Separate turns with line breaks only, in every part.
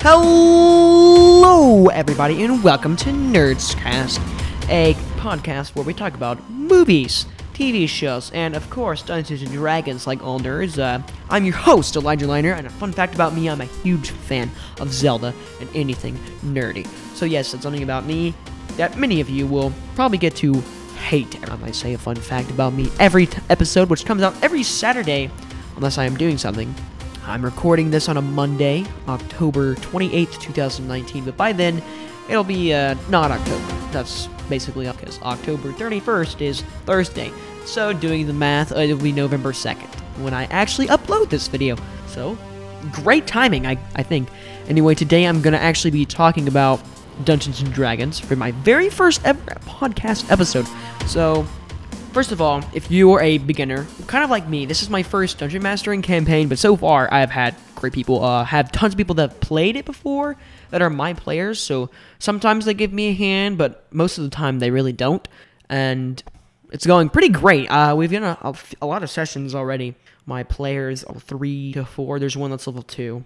Hello, everybody, and welcome to Nerdscast, a podcast where we talk about movies, TV shows, and of course, Dungeons and Dragons like all nerds. Uh, I'm your host, Elijah Liner, and a fun fact about me, I'm a huge fan of Zelda and anything nerdy. So, yes, it's something about me that many of you will probably get to hate. I might say a fun fact about me every t- episode, which comes out every Saturday, unless I am doing something. I'm recording this on a Monday, October 28th, 2019, but by then it'll be uh, not October. That's basically because October 31st is Thursday. So, doing the math, uh, it'll be November 2nd when I actually upload this video. So, great timing, I, I think. Anyway, today I'm going to actually be talking about Dungeons and Dragons for my very first ever podcast episode. So, First of all, if you're a beginner, kind of like me, this is my first dungeon mastering campaign, but so far I have had great people. Uh, have tons of people that have played it before that are my players. So sometimes they give me a hand, but most of the time they really don't. And it's going pretty great. Uh, we've done a, a, a lot of sessions already. My players are three to four. There's one that's level two.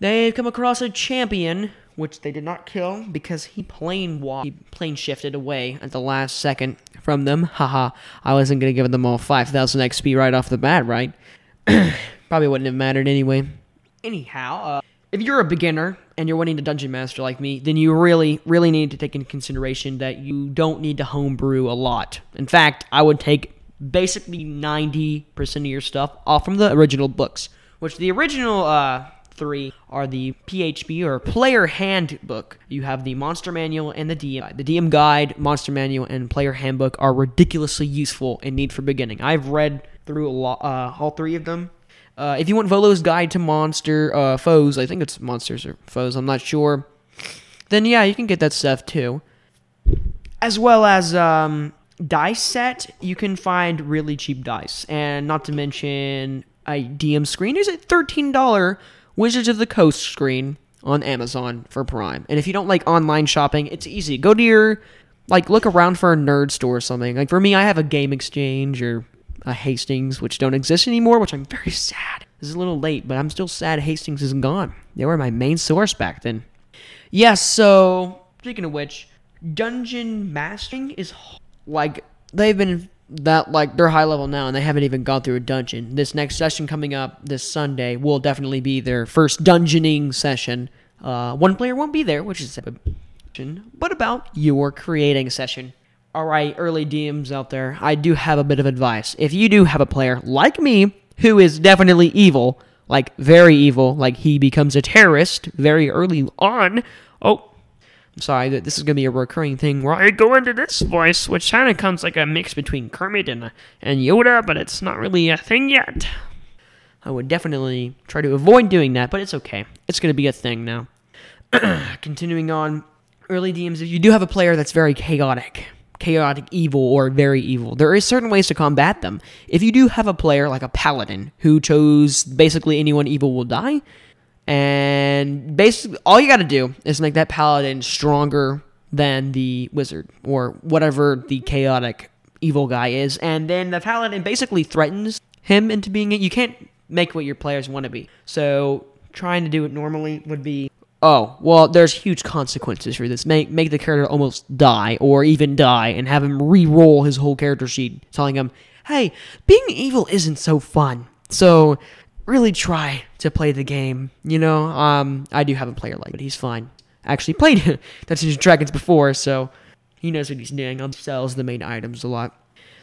They've come across a champion, which they did not kill because he plane walked, he plane shifted away at the last second from them. Haha, I wasn't gonna give them all 5,000 XP right off the bat, right? Probably wouldn't have mattered anyway. Anyhow, uh, if you're a beginner and you're wanting to dungeon master like me, then you really, really need to take into consideration that you don't need to homebrew a lot. In fact, I would take basically 90% of your stuff off from the original books, which the original uh, three are the PHB or Player Handbook. You have the Monster Manual and the DM. The DM Guide, Monster Manual, and Player Handbook are ridiculously useful and need for beginning. I've read through a lot, uh, all three of them. Uh, if you want Volo's Guide to Monster uh, Foes, I think it's Monsters or Foes, I'm not sure. Then yeah, you can get that stuff too. As well as um, dice set, you can find really cheap dice, and not to mention a DM screen. is a thirteen dollar Wizards of the Coast screen on Amazon for Prime. And if you don't like online shopping, it's easy. Go to your like look around for a nerd store or something. Like for me, I have a Game Exchange or a Hastings, which don't exist anymore, which I'm very sad. This is a little late, but I'm still sad Hastings isn't gone. They were my main source back then. Yes, yeah, so speaking of which, dungeon mastering is like they've been that like they're high level now and they haven't even gone through a dungeon. This next session coming up this Sunday will definitely be their first dungeoning session. Uh, one player won't be there, which is a but about your creating session. All right, early DMs out there, I do have a bit of advice. If you do have a player like me who is definitely evil, like very evil, like he becomes a terrorist very early on. Oh, sorry that this is gonna be a recurring thing where I go into this voice, which kind of comes like a mix between Kermit and and Yoda, but it's not really a thing yet. I would definitely try to avoid doing that, but it's okay. It's gonna be a thing now. Continuing on, early DMs. If you do have a player that's very chaotic, chaotic evil or very evil, there is certain ways to combat them. If you do have a player like a paladin who chose basically anyone evil will die, and basically, all you got to do is make that paladin stronger than the wizard or whatever the chaotic evil guy is. And then the paladin basically threatens him into being it. You can't make what your players want to be. So trying to do it normally would be oh well there's huge consequences for this make make the character almost die or even die and have him re-roll his whole character sheet telling him hey being evil isn't so fun so really try to play the game. You know, um, I do have a player like, but he's fine. Actually played Dungeons and Dragons before, so he knows what he's doing. He sells the main items a lot.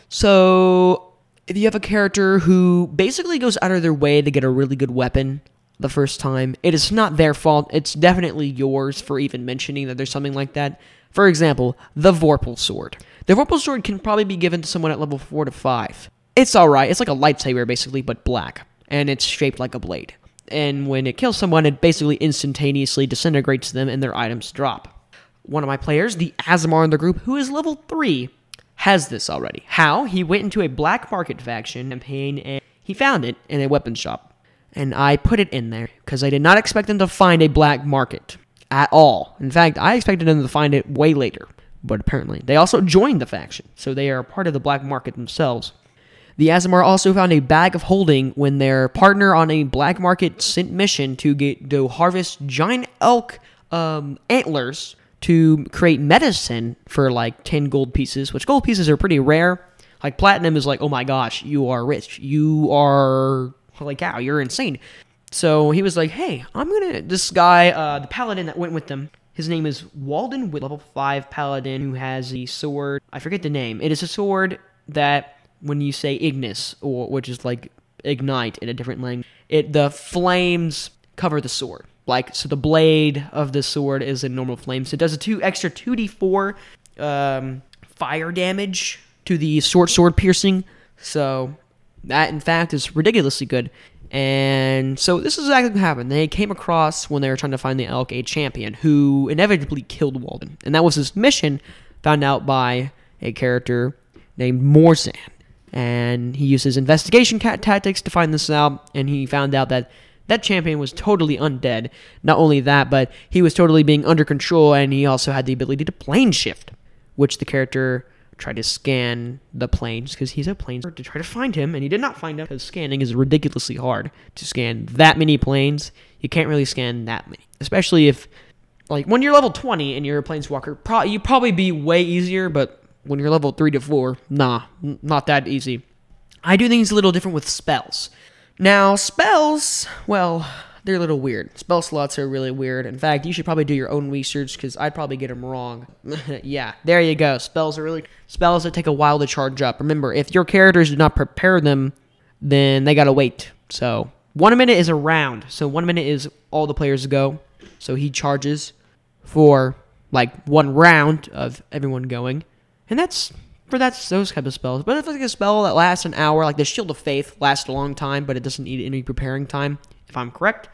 So if you have a character who basically goes out of their way to get a really good weapon the first time, it is not their fault. It's definitely yours for even mentioning that there's something like that. For example, the Vorpal Sword. The Vorpal Sword can probably be given to someone at level 4 to 5. It's alright. It's like a lightsaber, basically, but black and it's shaped like a blade. And when it kills someone, it basically instantaneously disintegrates them and their items drop. One of my players, the Aasimar in the group, who is level 3, has this already. How? He went into a black market faction campaign and he found it in a weapon shop. And I put it in there because I did not expect them to find a black market at all. In fact, I expected them to find it way later. But apparently, they also joined the faction, so they are part of the black market themselves. The Aasimar also found a bag of holding when their partner on a black market sent mission to get to harvest giant elk um, antlers to create medicine for like 10 gold pieces, which gold pieces are pretty rare. Like platinum is like, oh my gosh, you are rich. You are like, wow, you're insane. So he was like, hey, I'm gonna. This guy, uh, the paladin that went with them, his name is Walden, level 5 paladin who has a sword. I forget the name. It is a sword that when you say Ignis, or which is like ignite in a different language, it the flames cover the sword. Like so, the blade of the sword is in normal flames. It does a two extra two d four um, fire damage to the short sword piercing. So that in fact is ridiculously good. And so this is exactly what happened. They came across when they were trying to find the Elk a champion who inevitably killed Walden, and that was his mission. Found out by a character named Morzan and he used his investigation tactics to find this out and he found out that that champion was totally undead. Not only that but he was totally being under control and he also had the ability to plane shift which the character tried to scan the planes because he's a plane to try to find him and he did not find him because scanning is ridiculously hard to scan that many planes. You can't really scan that many especially if like when you're level 20 and you're a planeswalker pro- you probably be way easier but when you're level 3 to 4, nah, not that easy. I do things a little different with spells. Now, spells, well, they're a little weird. Spell slots are really weird. In fact, you should probably do your own research because I'd probably get them wrong. yeah, there you go. Spells are really spells that take a while to charge up. Remember, if your characters do not prepare them, then they gotta wait. So one minute is a round. So one minute is all the players go. So he charges for like one round of everyone going. And that's for that's those type of spells. But if it's like a spell that lasts an hour, like the Shield of Faith lasts a long time, but it doesn't need any preparing time, if I'm correct.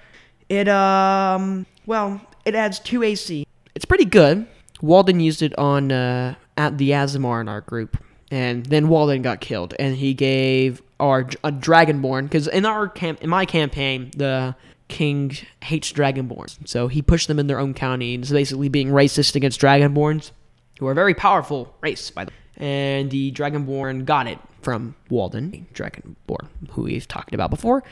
It um well, it adds two AC. It's pretty good. Walden used it on uh, at the Aasimar in our group, and then Walden got killed, and he gave our a Dragonborn because in our camp in my campaign the king hates Dragonborns, so he pushed them in their own county and is basically being racist against Dragonborns who are a very powerful race, by the way. And the Dragonborn got it from Walden, Dragonborn, who we've talked about before.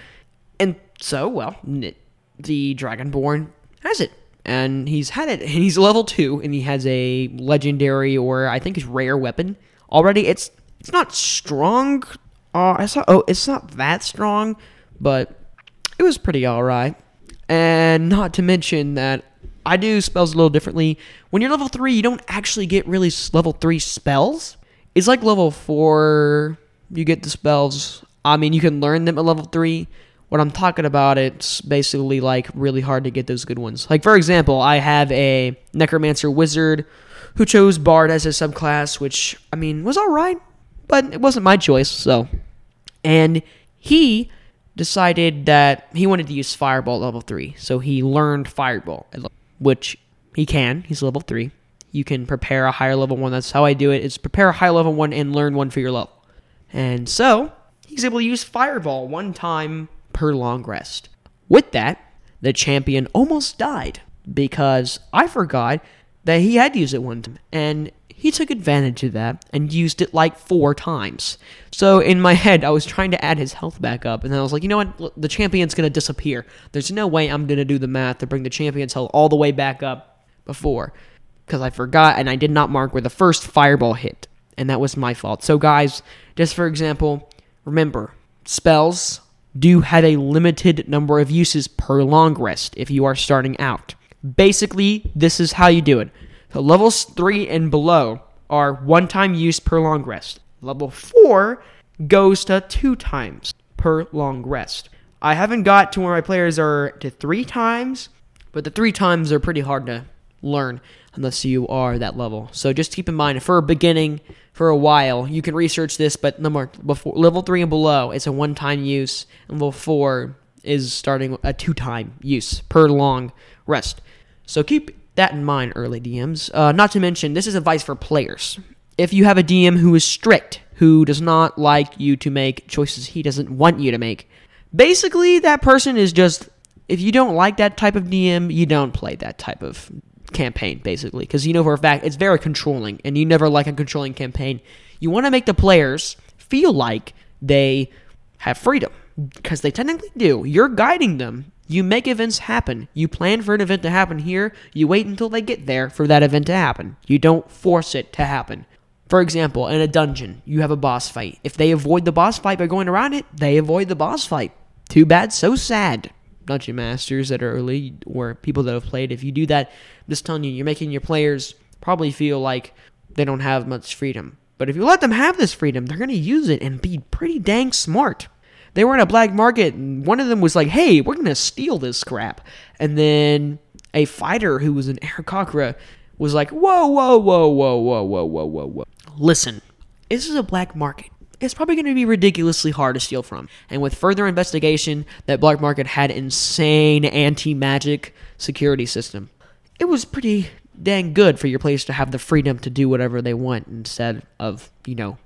And so, well, the Dragonborn has it. And he's had it, and he's level two, and he has a legendary or I think it's rare weapon already. It's it's not strong. Uh, oh, it's not that strong, but it was pretty alright. And not to mention that I do spells a little differently. When you're level 3, you don't actually get really level 3 spells. It's like level 4, you get the spells. I mean, you can learn them at level 3. What I'm talking about, it's basically like really hard to get those good ones. Like, for example, I have a Necromancer Wizard who chose Bard as his subclass, which, I mean, was alright, but it wasn't my choice, so. And he decided that he wanted to use Fireball level 3, so he learned Fireball which he can. He's level three. You can prepare a higher level one. That's how I do it. Is prepare a higher level one and learn one for your level. And so he's able to use Fireball one time per long rest. With that, the champion almost died because I forgot that he had used it one time, and he took advantage of that and used it like four times. So in my head, I was trying to add his health back up, and then I was like, you know what? The champion's gonna disappear. There's no way I'm gonna do the math to bring the champion's health all the way back up before, because I forgot and I did not mark where the first fireball hit, and that was my fault. So guys, just for example, remember spells do have a limited number of uses per long rest if you are starting out. Basically, this is how you do it. Levels 3 and below are one time use per long rest. Level 4 goes to two times per long rest. I haven't got to where my players are to three times, but the three times are pretty hard to learn unless you are that level. So just keep in mind for a beginning, for a while, you can research this, but number before level three and below, it's a one-time use, and level four is starting a two-time use per long rest. So keep that in mind, early DMs. Uh, not to mention, this is advice for players. If you have a DM who is strict, who does not like you to make choices he doesn't want you to make, basically, that person is just. If you don't like that type of DM, you don't play that type of campaign, basically. Because you know for a fact it's very controlling, and you never like a controlling campaign. You want to make the players feel like they have freedom because they technically do. You're guiding them. You make events happen. You plan for an event to happen here. You wait until they get there for that event to happen. You don't force it to happen. For example, in a dungeon, you have a boss fight. If they avoid the boss fight by going around it, they avoid the boss fight. Too bad, so sad. Dungeon masters that are early or people that have played, if you do that, I'm just telling you, you're making your players probably feel like they don't have much freedom. But if you let them have this freedom, they're going to use it and be pretty dang smart. They were in a black market, and one of them was like, hey, we're to steal this crap. And then a fighter who was an Aarakocra was like, whoa, whoa, whoa, whoa, whoa, whoa, whoa, whoa, whoa. Listen, this is a black market. It's probably going to be ridiculously hard to steal from. And with further investigation, that black market had insane anti-magic security system. It was pretty dang good for your players to have the freedom to do whatever they want instead of, you know,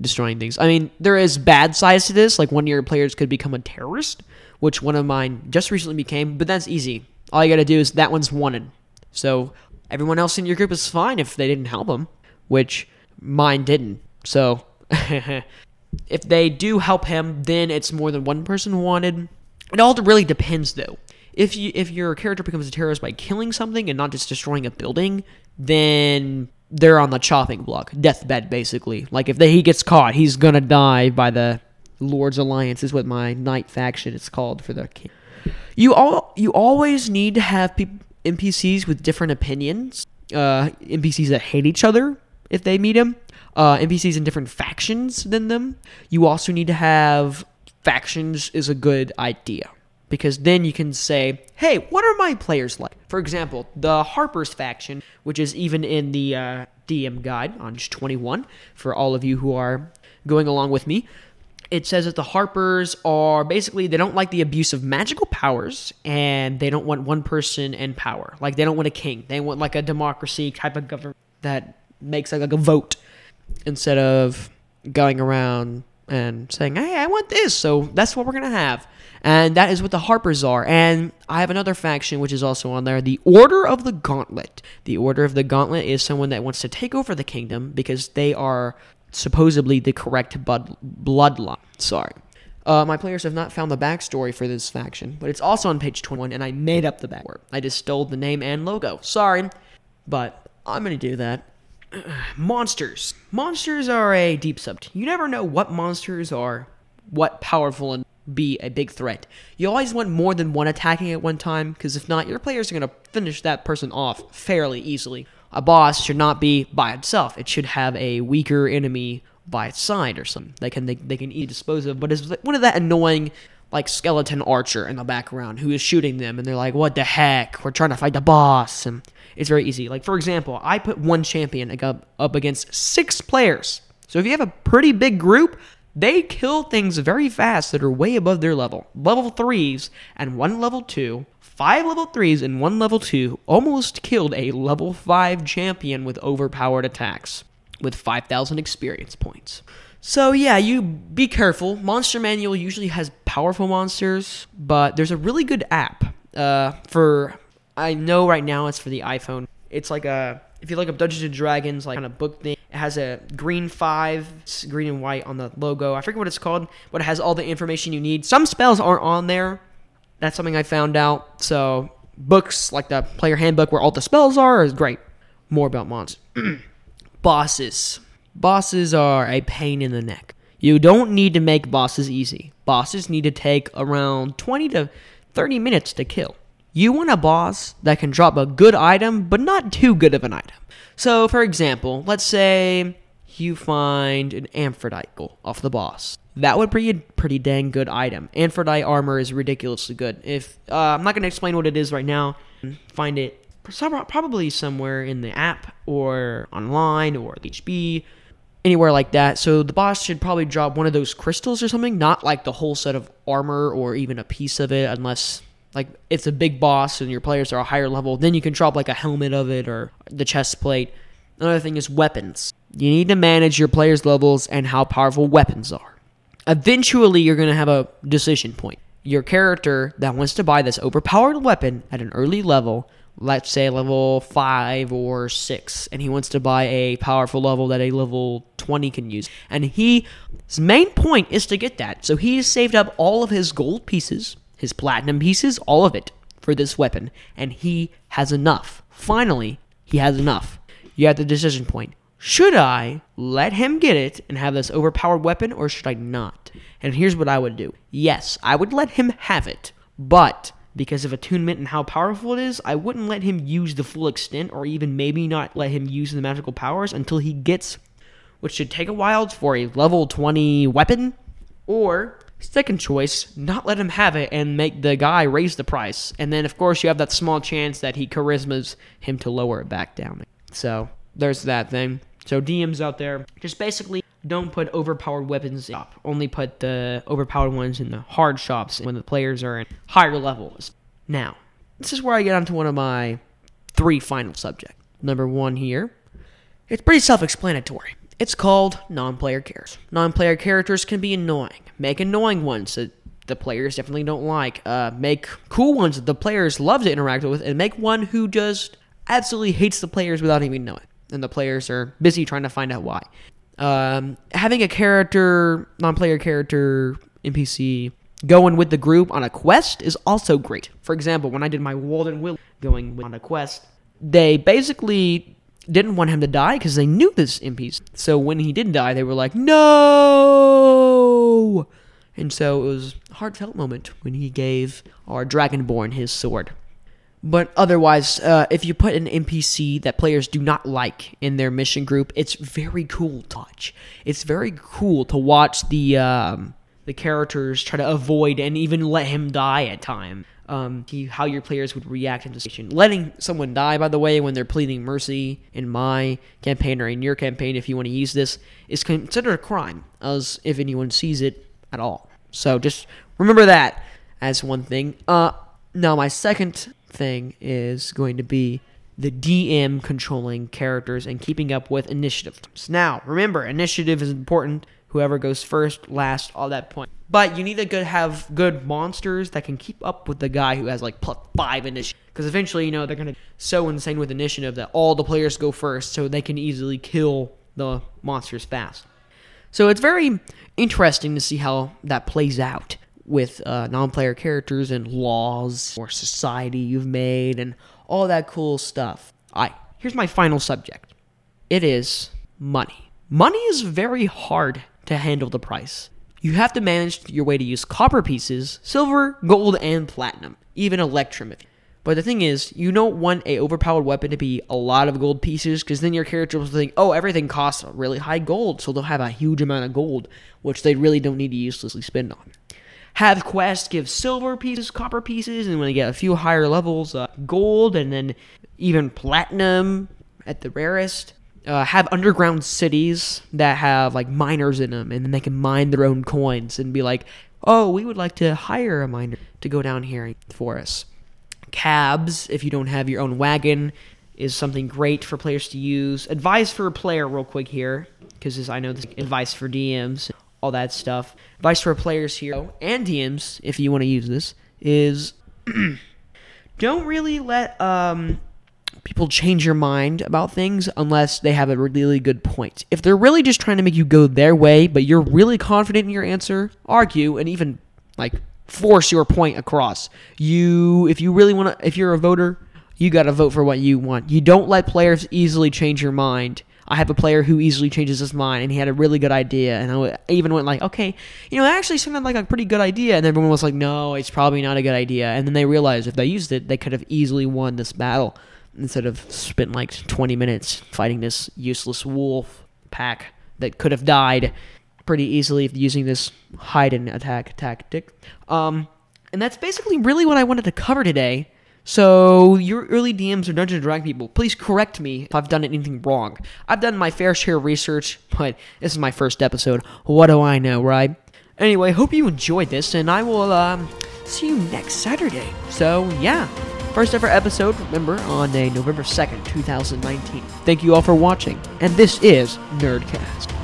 destroying things. I mean, there is bad sides to this. Like one of your players could become a terrorist, which one of mine just recently became, but that's easy. All you got to do is that one's wanted. So everyone else in your group is fine if they didn't help him, which mine didn't. So if they do help him, then it's more than one person wanted. It all really depends though. If you if your character becomes a terrorist by killing something and not just destroying a building, then they're on the chopping block, deathbed basically. Like if they, he gets caught, he's gonna die by the Lord's Alliance is what my knight faction is called for the king. You all you always need to have pe- NPCs with different opinions. Uh, NPCs that hate each other if they meet them. Uh, NPCs in different factions than them. You also need to have factions is a good idea because then you can say, hey, what are my players like? For example, the Harper's faction, which is even in the uh, DM guide on 21 for all of you who are going along with me. It says that the Harpers are basically they don't like the abuse of magical powers and they don't want one person in power. Like they don't want a king. They want like a democracy type of government that makes like a vote instead of going around and saying, "Hey, I want this." So that's what we're gonna have, and that is what the Harpers are. And I have another faction which is also on there, the Order of the Gauntlet. The Order of the Gauntlet is someone that wants to take over the kingdom because they are supposedly the correct blood bloodline. Sorry. Uh, my players have not found the backstory for this faction, but it's also on page 21, and I made up the backstory. I just stole the name and logo. Sorry, but I'm gonna do that monsters. Monsters are a deep subject. You never know what monsters are what powerful and be a big threat. You always want more than one attacking at one time, because if not, your players are going to finish that person off fairly easily. A boss should not be by itself. It should have a weaker enemy by its side or something. They can they, they can easily dispose of. But it's one of that annoying like skeleton archer in the background who is shooting them, and they're like, "What the heck? We're trying to fight the boss." And it's very easy. Like for example, I put one champion up, up against six players. So if you have a pretty big group, they kill things very fast that are way above their level. Level threes and one level two, five level threes and one level two almost killed a level five champion with overpowered attacks with 5,000 experience points. So yeah, you be careful. Monster Manual usually has powerful monsters, but there's a really good app uh, for I know right now it's for the iPhone. It's like a if you look up Dungeons and Dragons like kind of book thing, it has a green five, green and white on the logo. I forget what it's called, but it has all the information you need. Some spells aren't on there. That's something I found out. So books like the player handbook where all the spells are is great. More about monsters. bosses. Bosses are a pain in the neck. You don't need to make bosses easy. Bosses need to take around 20 to 30 minutes to kill. You want a boss that can drop a good item, but not too good of an item. So, for example, let's say you find an Amphitrite off the boss. That would be a pretty dang good item. Amphitrite armor is ridiculously good. If uh, I'm not going to explain what it is right now, find it probably somewhere in the app or online or HB, anywhere like that. So the boss should probably drop one of those crystals or something, not like the whole set of armor or even a piece of it, unless like it's a big boss and your players are a higher level, then you can drop like a helmet of it or the chest plate. Another thing is weapons. You need to manage your players' levels and how powerful weapons are. Eventually, you're going to have a decision point. Your character that wants to buy this overpowered weapon at an early level let's say level 5 or 6 and he wants to buy a powerful level that a level 20 can use and he his main point is to get that so he's saved up all of his gold pieces his platinum pieces all of it for this weapon and he has enough finally he has enough you have the decision point should I let him get it and have this overpowered weapon, or should I not? And here's what I would do. Yes, I would let him have it, but because of attunement and how powerful it is, I wouldn't let him use the full extent, or even maybe not let him use the magical powers until he gets, which should take a while for a level 20 weapon, or second choice, not let him have it and make the guy raise the price. And then, of course, you have that small chance that he charismas him to lower it back down. So there's that thing. So DMs out there, just basically don't put overpowered weapons up. Only put the overpowered ones in the hard shops when the players are in higher levels. Now, this is where I get onto one of my three final subjects. Number one here, it's pretty self-explanatory. It's called non-player characters. Non-player characters can be annoying. Make annoying ones that the players definitely don't like. Uh, make cool ones that the players love to interact with, and make one who just absolutely hates the players without even knowing and the players are busy trying to find out why. Um, having a character, non-player character, NPC going with the group on a quest is also great. For example, when I did my Walden Will going on a quest, they basically didn't want him to die because they knew this NPC. So when he did die, they were like, "No!" And so it was a heartfelt moment when he gave our Dragonborn his sword. But otherwise, uh, if you put an NPC that players do not like in their mission group, it's very cool to watch. It's very cool to watch the um, the characters try to avoid and even let him die at time. Um, how your players would react in the situation. Letting someone die, by the way, when they're pleading mercy in my campaign or in your campaign, if you want to use this, is considered a crime, as if anyone sees it at all. So just remember that as one thing. Uh, now my second thing is going to be the DM controlling characters and keeping up with initiative. Now, remember, initiative is important. Whoever goes first, last, all that point. But you need to good have good monsters that can keep up with the guy who has like plus five initiative. Because eventually, you know, they're gonna so insane with initiative that all the players go first, so they can easily kill the monsters fast. So it's very interesting to see how that plays out with uh, non-player characters and laws or society you've made and all that cool stuff. I here's my final subject. It is money. Money is very hard to handle the price. You have to manage your way to use copper pieces, silver, gold, and platinum, even electrum. But the thing is, you don't want a overpowered weapon to be a lot of gold pieces, because then your character will think, oh, everything costs really high gold, so they'll have a huge amount of gold, which they really don't need to uselessly spend on have quests give silver pieces, copper pieces, and when they get a few higher levels, uh, gold, and then even platinum at the rarest. Uh, have underground cities that have like miners in them, and then they can mine their own coins and be like, "Oh, we would like to hire a miner to go down here for us." Cabs, if you don't have your own wagon, is something great for players to use. Advice for a player, real quick here, because I know this advice for DMs all that stuff. Advice for players here and DMs, if you want to use this, is don't really let um, people change your mind about things unless they have a really good point. If they're really just trying to make you go their way, but you're really confident in your answer, argue and even like force your point across. You, if you really want to, if you're a voter, you got to vote for what you want. You don't let players easily change your mind I have a player who easily changes his mind, and he had a really good idea, and I even went like, okay, you know, that actually sounded like a pretty good idea, and everyone was like, no, it's probably not a good idea, and then they realized if they used it, they could have easily won this battle instead of spent like 20 minutes fighting this useless wolf pack that could have died pretty easily using this hide and attack tactic. Um, and that's basically really what I wanted to cover today. So, your early DMs or Dungeon Drag people, please correct me if I've done anything wrong. I've done my fair share of research, but this is my first episode. What do I know, right? Anyway, hope you enjoyed this, and I will um, see you next Saturday. So, yeah, first ever episode, remember, on a November 2nd, 2019. Thank you all for watching, and this is Nerdcast.